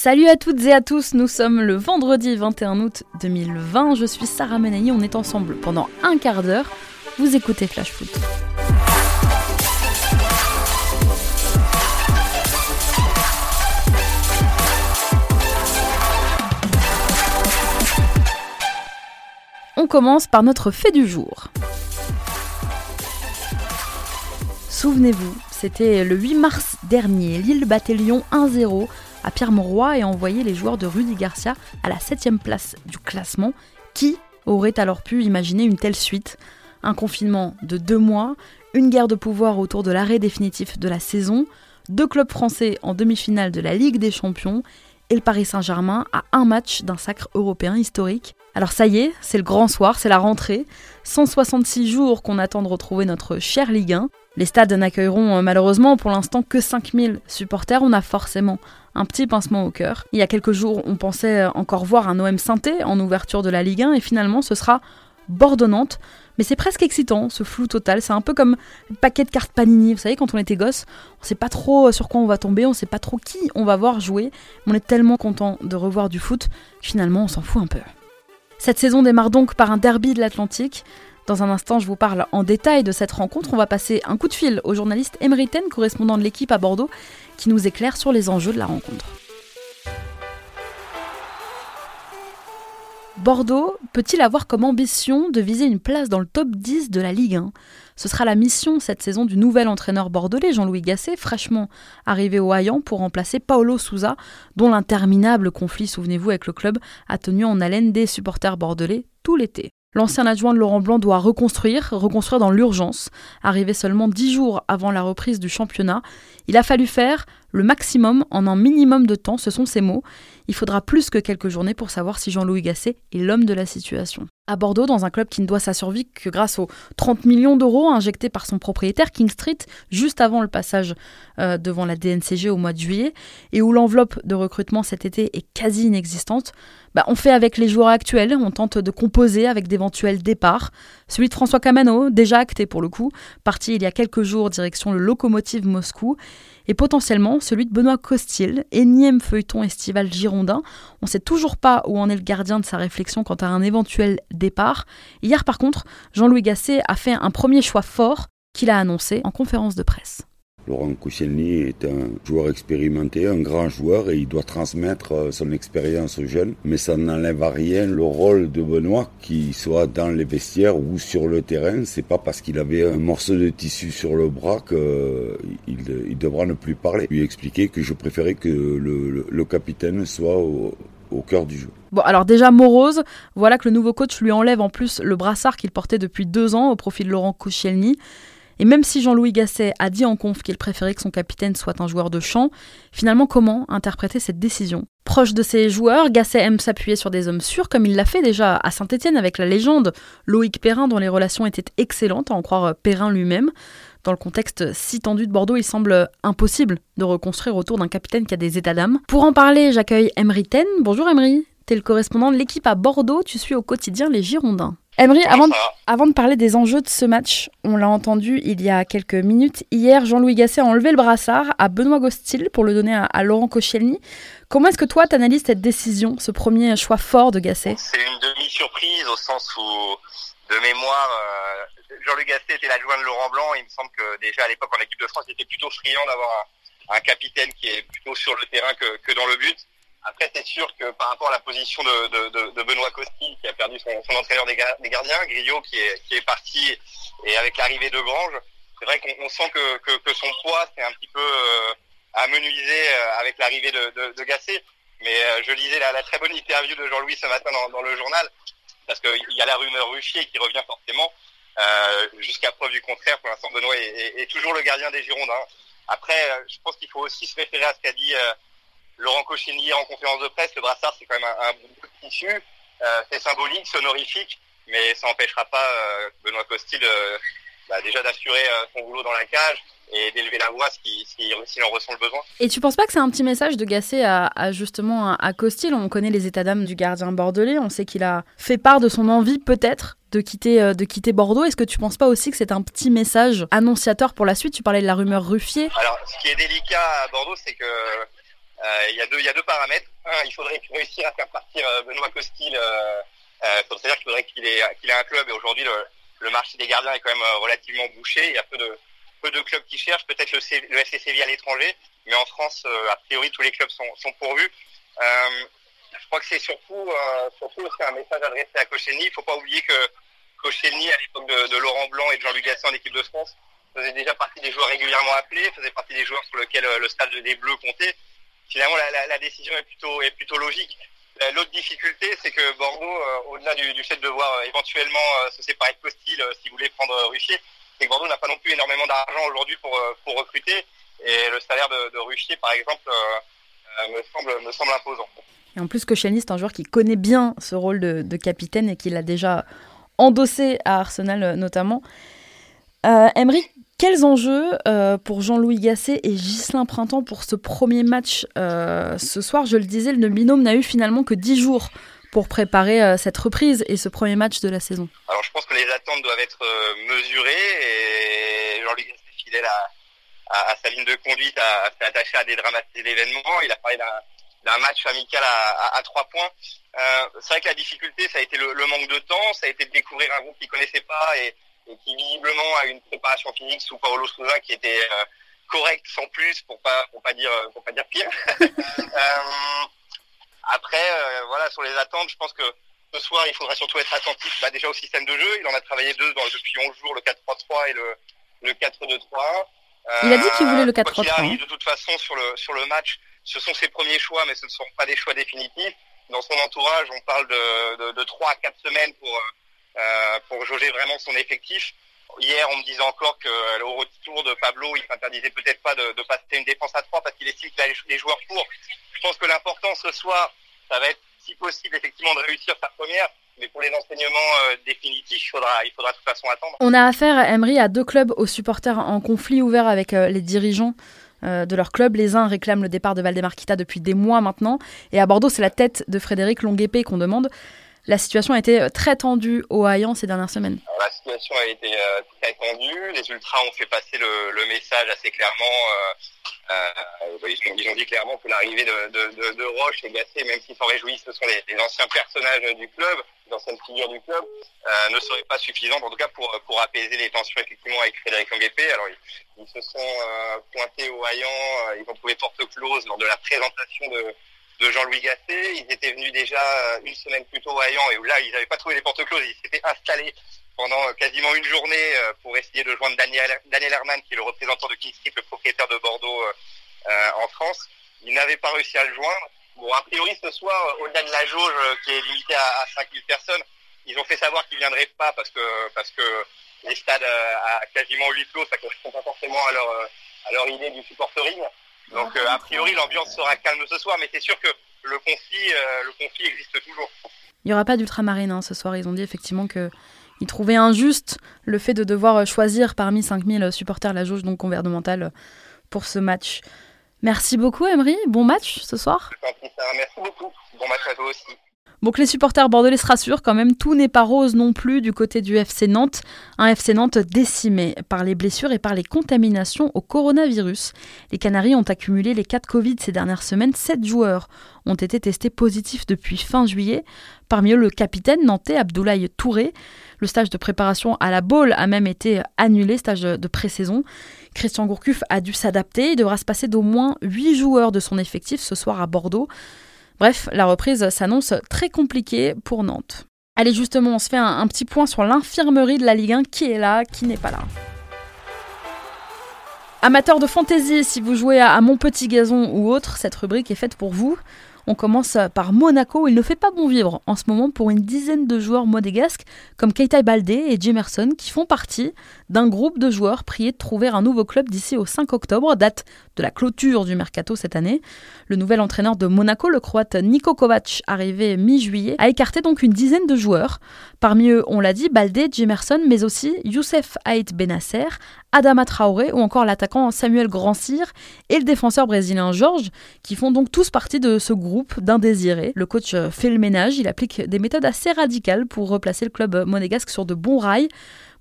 Salut à toutes et à tous, nous sommes le vendredi 21 août 2020, je suis Sarah Menayi, on est ensemble pendant un quart d'heure, vous écoutez Flash Foot. On commence par notre fait du jour. Souvenez-vous, c'était le 8 mars dernier, Lille battait Lyon 1-0 à Pierre Mauroy et envoyé les joueurs de Rudy Garcia à la 7 place du classement. Qui aurait alors pu imaginer une telle suite? Un confinement de deux mois, une guerre de pouvoir autour de l'arrêt définitif de la saison, deux clubs français en demi-finale de la Ligue des Champions et le Paris Saint-Germain à un match d'un sacre européen historique. Alors ça y est, c'est le grand soir, c'est la rentrée. 166 jours qu'on attend de retrouver notre cher Ligue 1. Les stades n'accueilleront euh, malheureusement pour l'instant que 5000 supporters. On a forcément petit pincement au cœur. Il y a quelques jours, on pensait encore voir un OM synthé en ouverture de la Ligue 1 et finalement ce sera bordonnante. Mais c'est presque excitant, ce flou total. C'est un peu comme un paquet de cartes Panini. Vous savez, quand on était gosse, on sait pas trop sur quoi on va tomber, on sait pas trop qui on va voir jouer. on est tellement content de revoir du foot, finalement on s'en fout un peu. Cette saison démarre donc par un derby de l'Atlantique. Dans un instant, je vous parle en détail de cette rencontre. On va passer un coup de fil au journaliste Emery correspondant de l'équipe à Bordeaux, qui nous éclaire sur les enjeux de la rencontre. Bordeaux peut-il avoir comme ambition de viser une place dans le top 10 de la Ligue 1 Ce sera la mission cette saison du nouvel entraîneur bordelais Jean-Louis Gasset, fraîchement arrivé au Hayan pour remplacer Paolo Souza, dont l'interminable conflit, souvenez-vous, avec le club a tenu en haleine des supporters bordelais tout l'été. L'ancien adjoint de Laurent Blanc doit reconstruire, reconstruire dans l'urgence. Arrivé seulement dix jours avant la reprise du championnat, il a fallu faire le maximum en un minimum de temps, ce sont ses mots. Il faudra plus que quelques journées pour savoir si Jean-Louis Gasset est l'homme de la situation. À Bordeaux, dans un club qui ne doit sa survie que grâce aux 30 millions d'euros injectés par son propriétaire King Street juste avant le passage euh, devant la DNCG au mois de juillet, et où l'enveloppe de recrutement cet été est quasi inexistante, bah, on fait avec les joueurs actuels, on tente de composer avec d'éventuels départs. Celui de François Camano, déjà acté pour le coup, parti il y a quelques jours direction le locomotive Moscou, et potentiellement celui de Benoît Costil, énième feuilleton estival girondin. On ne sait toujours pas où en est le gardien de sa réflexion quant à un éventuel départ. Hier par contre, Jean-Louis Gasset a fait un premier choix fort qu'il a annoncé en conférence de presse. Laurent Koscielny est un joueur expérimenté, un grand joueur, et il doit transmettre euh, son expérience aux jeunes. Mais ça n'enlève à rien le rôle de Benoît, qu'il soit dans les vestiaires ou sur le terrain. C'est pas parce qu'il avait un morceau de tissu sur le bras qu'il il devra ne plus parler. Lui expliquer que je préférais que le, capitaine soit au, au cœur du jeu. Bon, alors déjà morose, voilà que le nouveau coach lui enlève en plus le brassard qu'il portait depuis deux ans au profit de Laurent Koscielny. Et même si Jean-Louis Gasset a dit en conf qu'il préférait que son capitaine soit un joueur de champ, finalement comment interpréter cette décision? Proche de ses joueurs, Gasset aime s'appuyer sur des hommes sûrs comme il l'a fait déjà à Saint-Étienne avec la légende Loïc Perrin dont les relations étaient excellentes, à en croire Perrin lui-même. Dans le contexte si tendu de Bordeaux, il semble impossible de reconstruire autour d'un capitaine qui a des états d'âme. Pour en parler, j'accueille Emery Ten. Bonjour Emery, tu es le correspondant de l'équipe à Bordeaux, tu suis au quotidien les Girondins. Emery, avant, de, parler des enjeux de ce match, on l'a entendu il y a quelques minutes. Hier, Jean-Louis Gasset a enlevé le brassard à Benoît Gostil pour le donner à, Laurent Koscielny. Comment est-ce que toi, tu analyses cette décision, ce premier choix fort de Gasset? C'est une demi-surprise au sens où, de mémoire, euh, Jean-Louis Gasset était l'adjoint de Laurent Blanc. Il me semble que déjà à l'époque en équipe de France, il était plutôt friand d'avoir un, capitaine qui est plutôt sur le terrain que dans le but. Après, c'est sûr que par rapport à la position de, de, de Benoît Costil, qui a perdu son, son entraîneur des, gardiens, Griot qui est, qui est parti, et avec l'arrivée de Grange, c'est vrai qu'on sent que, que, que, son poids s'est un petit peu euh, amenuisé euh, avec l'arrivée de, de, de, Gasset. Mais euh, je lisais la, la, très bonne interview de Jean-Louis ce matin dans, dans, le journal, parce qu'il y a la rumeur Ruffier qui revient forcément. Euh, Jusqu'à preuve du contraire, pour l'instant, Benoît est, est, est, toujours le gardien des Girondins. Après, je pense qu'il faut aussi se référer à ce qu'a dit Laurent Cochigny en conférence de presse, le brassard c'est quand même un, bout de tissu, euh, c'est symbolique, c'est honorifique, mais ça n'empêchera pas euh, Benoît Costil euh, bah, déjà d'assurer son boulot dans la cage et d'élever la voix s'il si, si, en ressent le besoin. Et tu penses pas que c'est un petit message de Gasset à, justement à, Costil? On connaît les états d'âme du gardien bordelais, on sait qu'il a fait part de son envie peut-être de quitter, de quitter Bordeaux. Est-ce que tu penses pas aussi que c'est un petit message annonciateur pour la suite? Tu parlais de la rumeur Ruffier. Alors, ce qui est délicat à Bordeaux, c'est que il y a deux, il y a deux paramètres. Un, il faudrait réussir à faire partir Benoît Costil. C'est-à-dire qu'il faudrait qu'il ait, un club. Et aujourd'hui, le, le marché des gardiens est quand même relativement bouché. Il y a peu de, clubs qui cherchent. Peut-être le, le FC Séville à l'étranger, mais en France, a priori, tous les clubs sont, pourvus. Euh, je crois que c'est surtout, euh, surtout aussi un message adressé à Koscielny. Il faut pas oublier que Koscielny, à l'époque de, de, Laurent Blanc et de Jean-Luc Gasset en équipe de France, faisait déjà partie des joueurs régulièrement appelés, faisait partie des joueurs sur lesquels euh, le stade des Bleus comptait. Finalement, la, décision est plutôt, logique. Euh, l'autre difficulté, c'est que Bordeaux, euh, au-delà du, fait de devoir euh, éventuellement se séparer de Costil s'il voulait prendre Ruffier, c'est que Bordeaux n'a pas non plus énormément d'argent aujourd'hui pour, recruter. Et le salaire de, de Ruffier, par exemple, me, semble, imposant. Et en plus, Koscielny, c'est un joueur qui connaît bien ce rôle de, capitaine et qui l'a déjà endossé à Arsenal notamment. Euh, Emery, quels enjeux euh, pour Jean-Louis Gasset et Ghislain Printemps pour ce premier match euh, ce soir? Je le disais, le binôme n'a eu finalement que 10 jours pour préparer euh, cette reprise et ce premier match de la saison. Alors je pense que les attentes doivent être euh, mesurées et Jean-Louis Gasset, fidèle à, à, à, sa ligne de conduite, s'est attaché à dédramatiser l'événement. Il a parlé d'un match amical à, à, à trois points. Euh, c'est vrai que la difficulté, ça a été le, le, manque de temps, ça a été de découvrir un groupe qu'ils connaissaient pas et, et, qui visiblement a une préparation physique sous Paolo Souza qui était euh, correcte sans plus, pour pas pour pas dire pour pas dire pire. euh, après, euh, voilà, sur les attentes, je pense que ce soir, il faudra surtout être attentif bah, déjà au système de jeu. Il en a travaillé deux dans, depuis 11 jours, le 4-3-3 et le, le 4-2-3. il a dit qu'il voulait le 4-3-3. Il arrive de toute façon sur le sur le match ce sont ses premiers choix, mais ce ne sont pas des choix définitifs. Dans son entourage, on parle de, de, 3 à 4 semaines pour, euh, pour jauger vraiment son effectif. Hier, on me disait encore que euh, retour de Pablo, il s'interdisait peut-être pas de, passer une défense à 3 parce qu'il estime qu'il a les joueurs pour. Je pense que l'important ce soir, ça va être, si possible, effectivement, de réussir sa première. Mais pour les enseignements euh, définitifs, il faudra, il faudra de toute façon attendre. On a affaire, Emery, à deux clubs aux supporters en conflit ouvert avec euh, les dirigeants euh, de leur club. Les uns réclament le départ de Valdemarquita depuis des mois maintenant. Et à Bordeaux, c'est la tête de Frédéric Longuepé qu'on demande. La situation a été très tendue au Hayan ces dernières semaines. La situation a été euh, très tendue. Les Ultras ont fait passer le, message assez clairement. Euh, euh, ils, ont, dit clairement que l'arrivée de, Roche et Gasset, même s'ils s'en réjouissent, ce sont les, anciens personnages du club, les anciennes figures du club, euh, ne serait pas suffisante, en tout cas pour, apaiser les tensions effectivement avec Frédéric Longuepé. Alors ils, se sont euh, pointés au Hayan, ils ont trouvé porte close lors de la présentation de de Jean-Louis Gasset. Ils étaient venus déjà une semaine plus tôt à et là, ils n'avaient pas trouvé les portes closes. Ils s'étaient installés pendant quasiment une journée pour essayer de joindre Daniel, Daniel qui est le représentant de King Street, le propriétaire de Bordeaux euh, en France. Ils n'avaient pas réussi à le joindre. Bon, a priori, ce soir, au-delà de la jauge qui est limitée à, à 5000 personnes, ils ont fait savoir qu'ils viendraient pas parce que, parce que les stades à quasiment huis clos, ça correspond pas forcément à leur, à leur idée du supportering. Donc euh, a priori l'ambiance sera calme ce soir, mais c'est sûr que le conflit, euh, le conflit existe toujours. Il n'y aura pas d'ultramarine hein, ce soir. Ils ont dit effectivement que ils trouvaient injuste le fait de devoir choisir parmi 5000 supporters la jauge donc gouvernementale pour ce match. Merci beaucoup Emery, bon match ce soir. Merci beaucoup, bon match à toi aussi. Bon les supporters bordelais se rassurent quand même, tout n'est pas rose non plus du côté du FC Nantes. Un FC Nantes décimé par les blessures et par les contaminations au coronavirus. Les Canaries ont accumulé les cas de Covid ces dernières semaines. Sept joueurs ont été testés positifs depuis fin juillet. Parmi eux, le capitaine nantais Abdoulaye Touré. Le stage de préparation à la Baule a même été annulé, stage de pré-saison. Christian Gourcuff a dû s'adapter. Il devra se passer d'au moins 8 joueurs de son effectif ce soir à Bordeaux. Bref, la reprise s'annonce très compliquée pour Nantes. Allez, justement, on se fait un, petit point sur l'infirmerie de la Ligue 1. Qui est là, qui n'est pas là? Amateurs de fantasy, si vous jouez à Mon Petit Gazon ou autre, cette rubrique est faite pour vous. On commence par Monaco. Il ne fait pas bon vivre en ce moment pour une dizaine de joueurs modégasques comme Keita Baldé et Jimerson qui font partie d'un groupe de joueurs priés de trouver un nouveau club d'ici au 5 octobre, date de la clôture du mercato cette année. Le nouvel entraîneur de Monaco, le croate Niko Kovac, arrivé mi-juillet, a écarté donc une dizaine de joueurs. Parmi eux, on l'a dit, Baldé, Jimerson, mais aussi Youssef Haït Benasser, Adama Traoré ou encore l'attaquant Samuel Grandcir et le défenseur brésilien Georges, qui font donc tous partie de ce groupe d'indésirés. Le coach fait le ménage, il applique des méthodes assez radicales pour replacer le club monégasque sur de bons rails.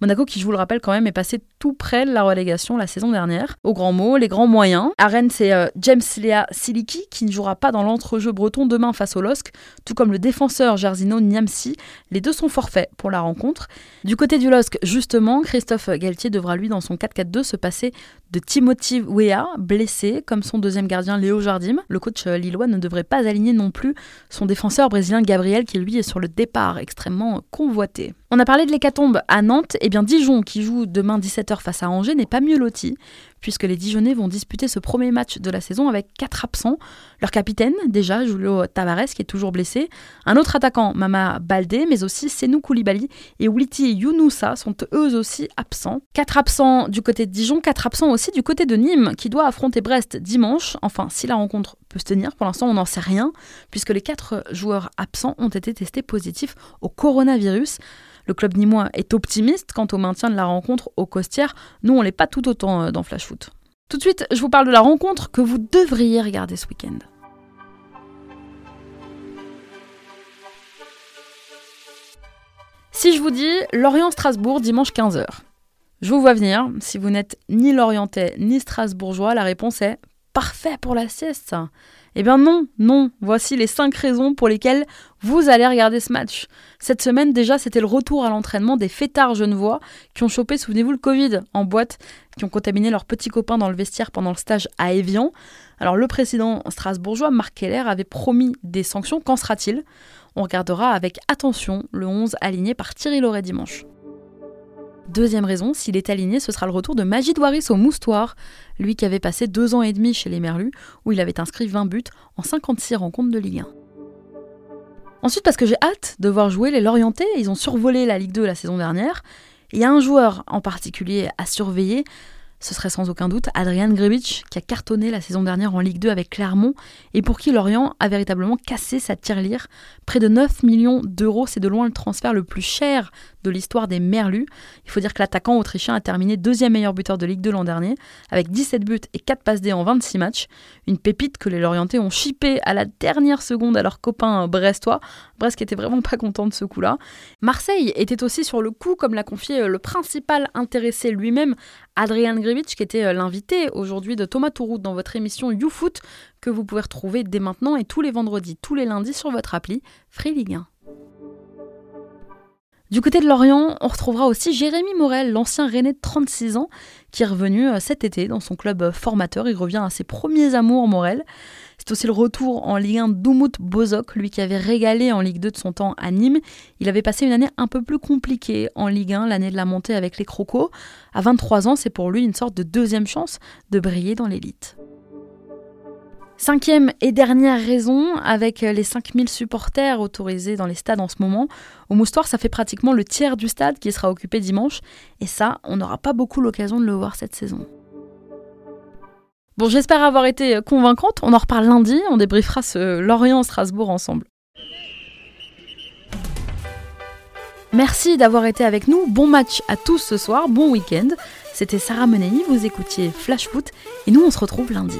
Monaco, qui je vous le rappelle quand même, est passé tout près de la relégation la saison dernière. Au grand mot, les grands moyens. À c'est euh, James Lea Siliki qui ne jouera pas dans l'entrejeu breton demain face au LOSC, tout comme le défenseur Gersino Niamsi. Les deux sont forfaits pour la rencontre. Du côté du LOSC, justement, Christophe Galtier devra lui, dans son 4-4-2, se passer de Timothy Weah, blessé, comme son deuxième gardien Léo Jardim. Le coach euh, lillois ne devrait pas aligner non plus son défenseur brésilien Gabriel, qui lui est sur le départ, extrêmement convoité. On a parlé de l'hécatombe à Nantes, et eh bien Dijon, qui joue demain 17h face à Angers, n'est pas mieux loti puisque les Dijonais vont disputer ce premier match de la saison avec quatre absents. Leur capitaine, déjà, Julio Tavares, qui est toujours blessé, un autre attaquant, Mama Baldé, mais aussi Senou Koulibaly et Wliti Younoussa sont eux aussi absents. Quatre absents du côté de Dijon, quatre absents aussi du côté de Nîmes, qui doit affronter Brest dimanche. Enfin, si la rencontre se tenir, pour l'instant on n'en sait rien, puisque les quatre joueurs absents ont été testés positifs au coronavirus. Le club nîmois est optimiste quant au maintien de la rencontre au Costières. Nous, on l'est pas tout autant euh, dans Flash Foot. Tout de suite, je vous parle de la rencontre que vous devriez regarder ce week-end. Si je vous dis Lorient-Strasbourg dimanche 15h, je vous vois venir. Si vous n'êtes ni Lorientais ni Strasbourgeois, la réponse est parfait pour la sieste. Eh bien non, non, voici les 5 raisons pour lesquelles vous allez regarder ce match. Cette semaine déjà, c'était le retour à l'entraînement des fêtards genevois qui ont chopé, souvenez-vous, le Covid en boîte, qui ont contaminé leurs petits copains dans le vestiaire pendant le stage à Evian. Alors le président strasbourgeois, Marc Keller, avait promis des sanctions. Qu'en sera-t-il? On regardera avec attention le 11 aligné par Thierry Loret dimanche. Deuxième raison, s'il est aligné, ce sera le retour de Magid Waris au Moustoir, lui qui avait passé deux ans et demi chez les Merlus, où il avait inscrit 20 buts en 56 rencontres de Ligue 1. Ensuite, parce que j'ai hâte de voir jouer les Lorientais, ils ont survolé la Ligue 2 la saison dernière. Il y a un joueur en particulier à surveiller, ce serait sans aucun doute Adrian Grebic, qui a cartonné la saison dernière en Ligue 2 avec Clermont et pour qui Lorient a véritablement cassé sa tirelire. Près de 9 millions d'euros, c'est de loin le transfert le plus cher de l'histoire des Merlus. Il faut dire que l'attaquant autrichien a terminé deuxième meilleur buteur de Ligue 2 l'an dernier, avec 17 buts et 4 passes D en 26 matchs. Une pépite que les Lorientais ont chippé à la dernière seconde à leurs copains brestois. Brest qui était vraiment pas content de ce coup-là. Marseille était aussi sur le coup, comme l'a confié euh, le principal intéressé lui-même, Adrian Grevich, qui était euh, l'invité aujourd'hui de Thomas Tourout dans votre émission YouFoot, que vous pouvez retrouver dès maintenant et tous les vendredis, tous les lundis sur votre appli Free Ligue 1. Du côté de Lorient, on retrouvera aussi Jérémy Morel, l'ancien René de 36 ans, qui est revenu euh, cet été dans son club euh, formateur. Il revient à ses premiers amours, Morel. C'est aussi le retour en Ligue 1 d'Oumout Bozok, lui qui avait régalé en Ligue 2 de son temps à Nîmes. Il avait passé une année un peu plus compliquée en Ligue 1, l'année de la montée avec les Crocos. À 23 ans, c'est pour lui une sorte de deuxième chance de briller dans l'élite. Cinquième et dernière raison, avec les 5000 supporters autorisés dans les stades en ce moment, au Moustoir, ça fait pratiquement le tiers du stade qui sera occupé dimanche, et ça, on n'aura pas beaucoup l'occasion de le voir cette saison. Bon, j'espère avoir été convaincante, on en reparle lundi, on débriefera ce Lorient-Strasbourg ensemble. Merci d'avoir été avec nous, bon match à tous ce soir, bon week-end. C'était Sarah Menei, vous écoutiez Flash Foot, et nous on se retrouve lundi.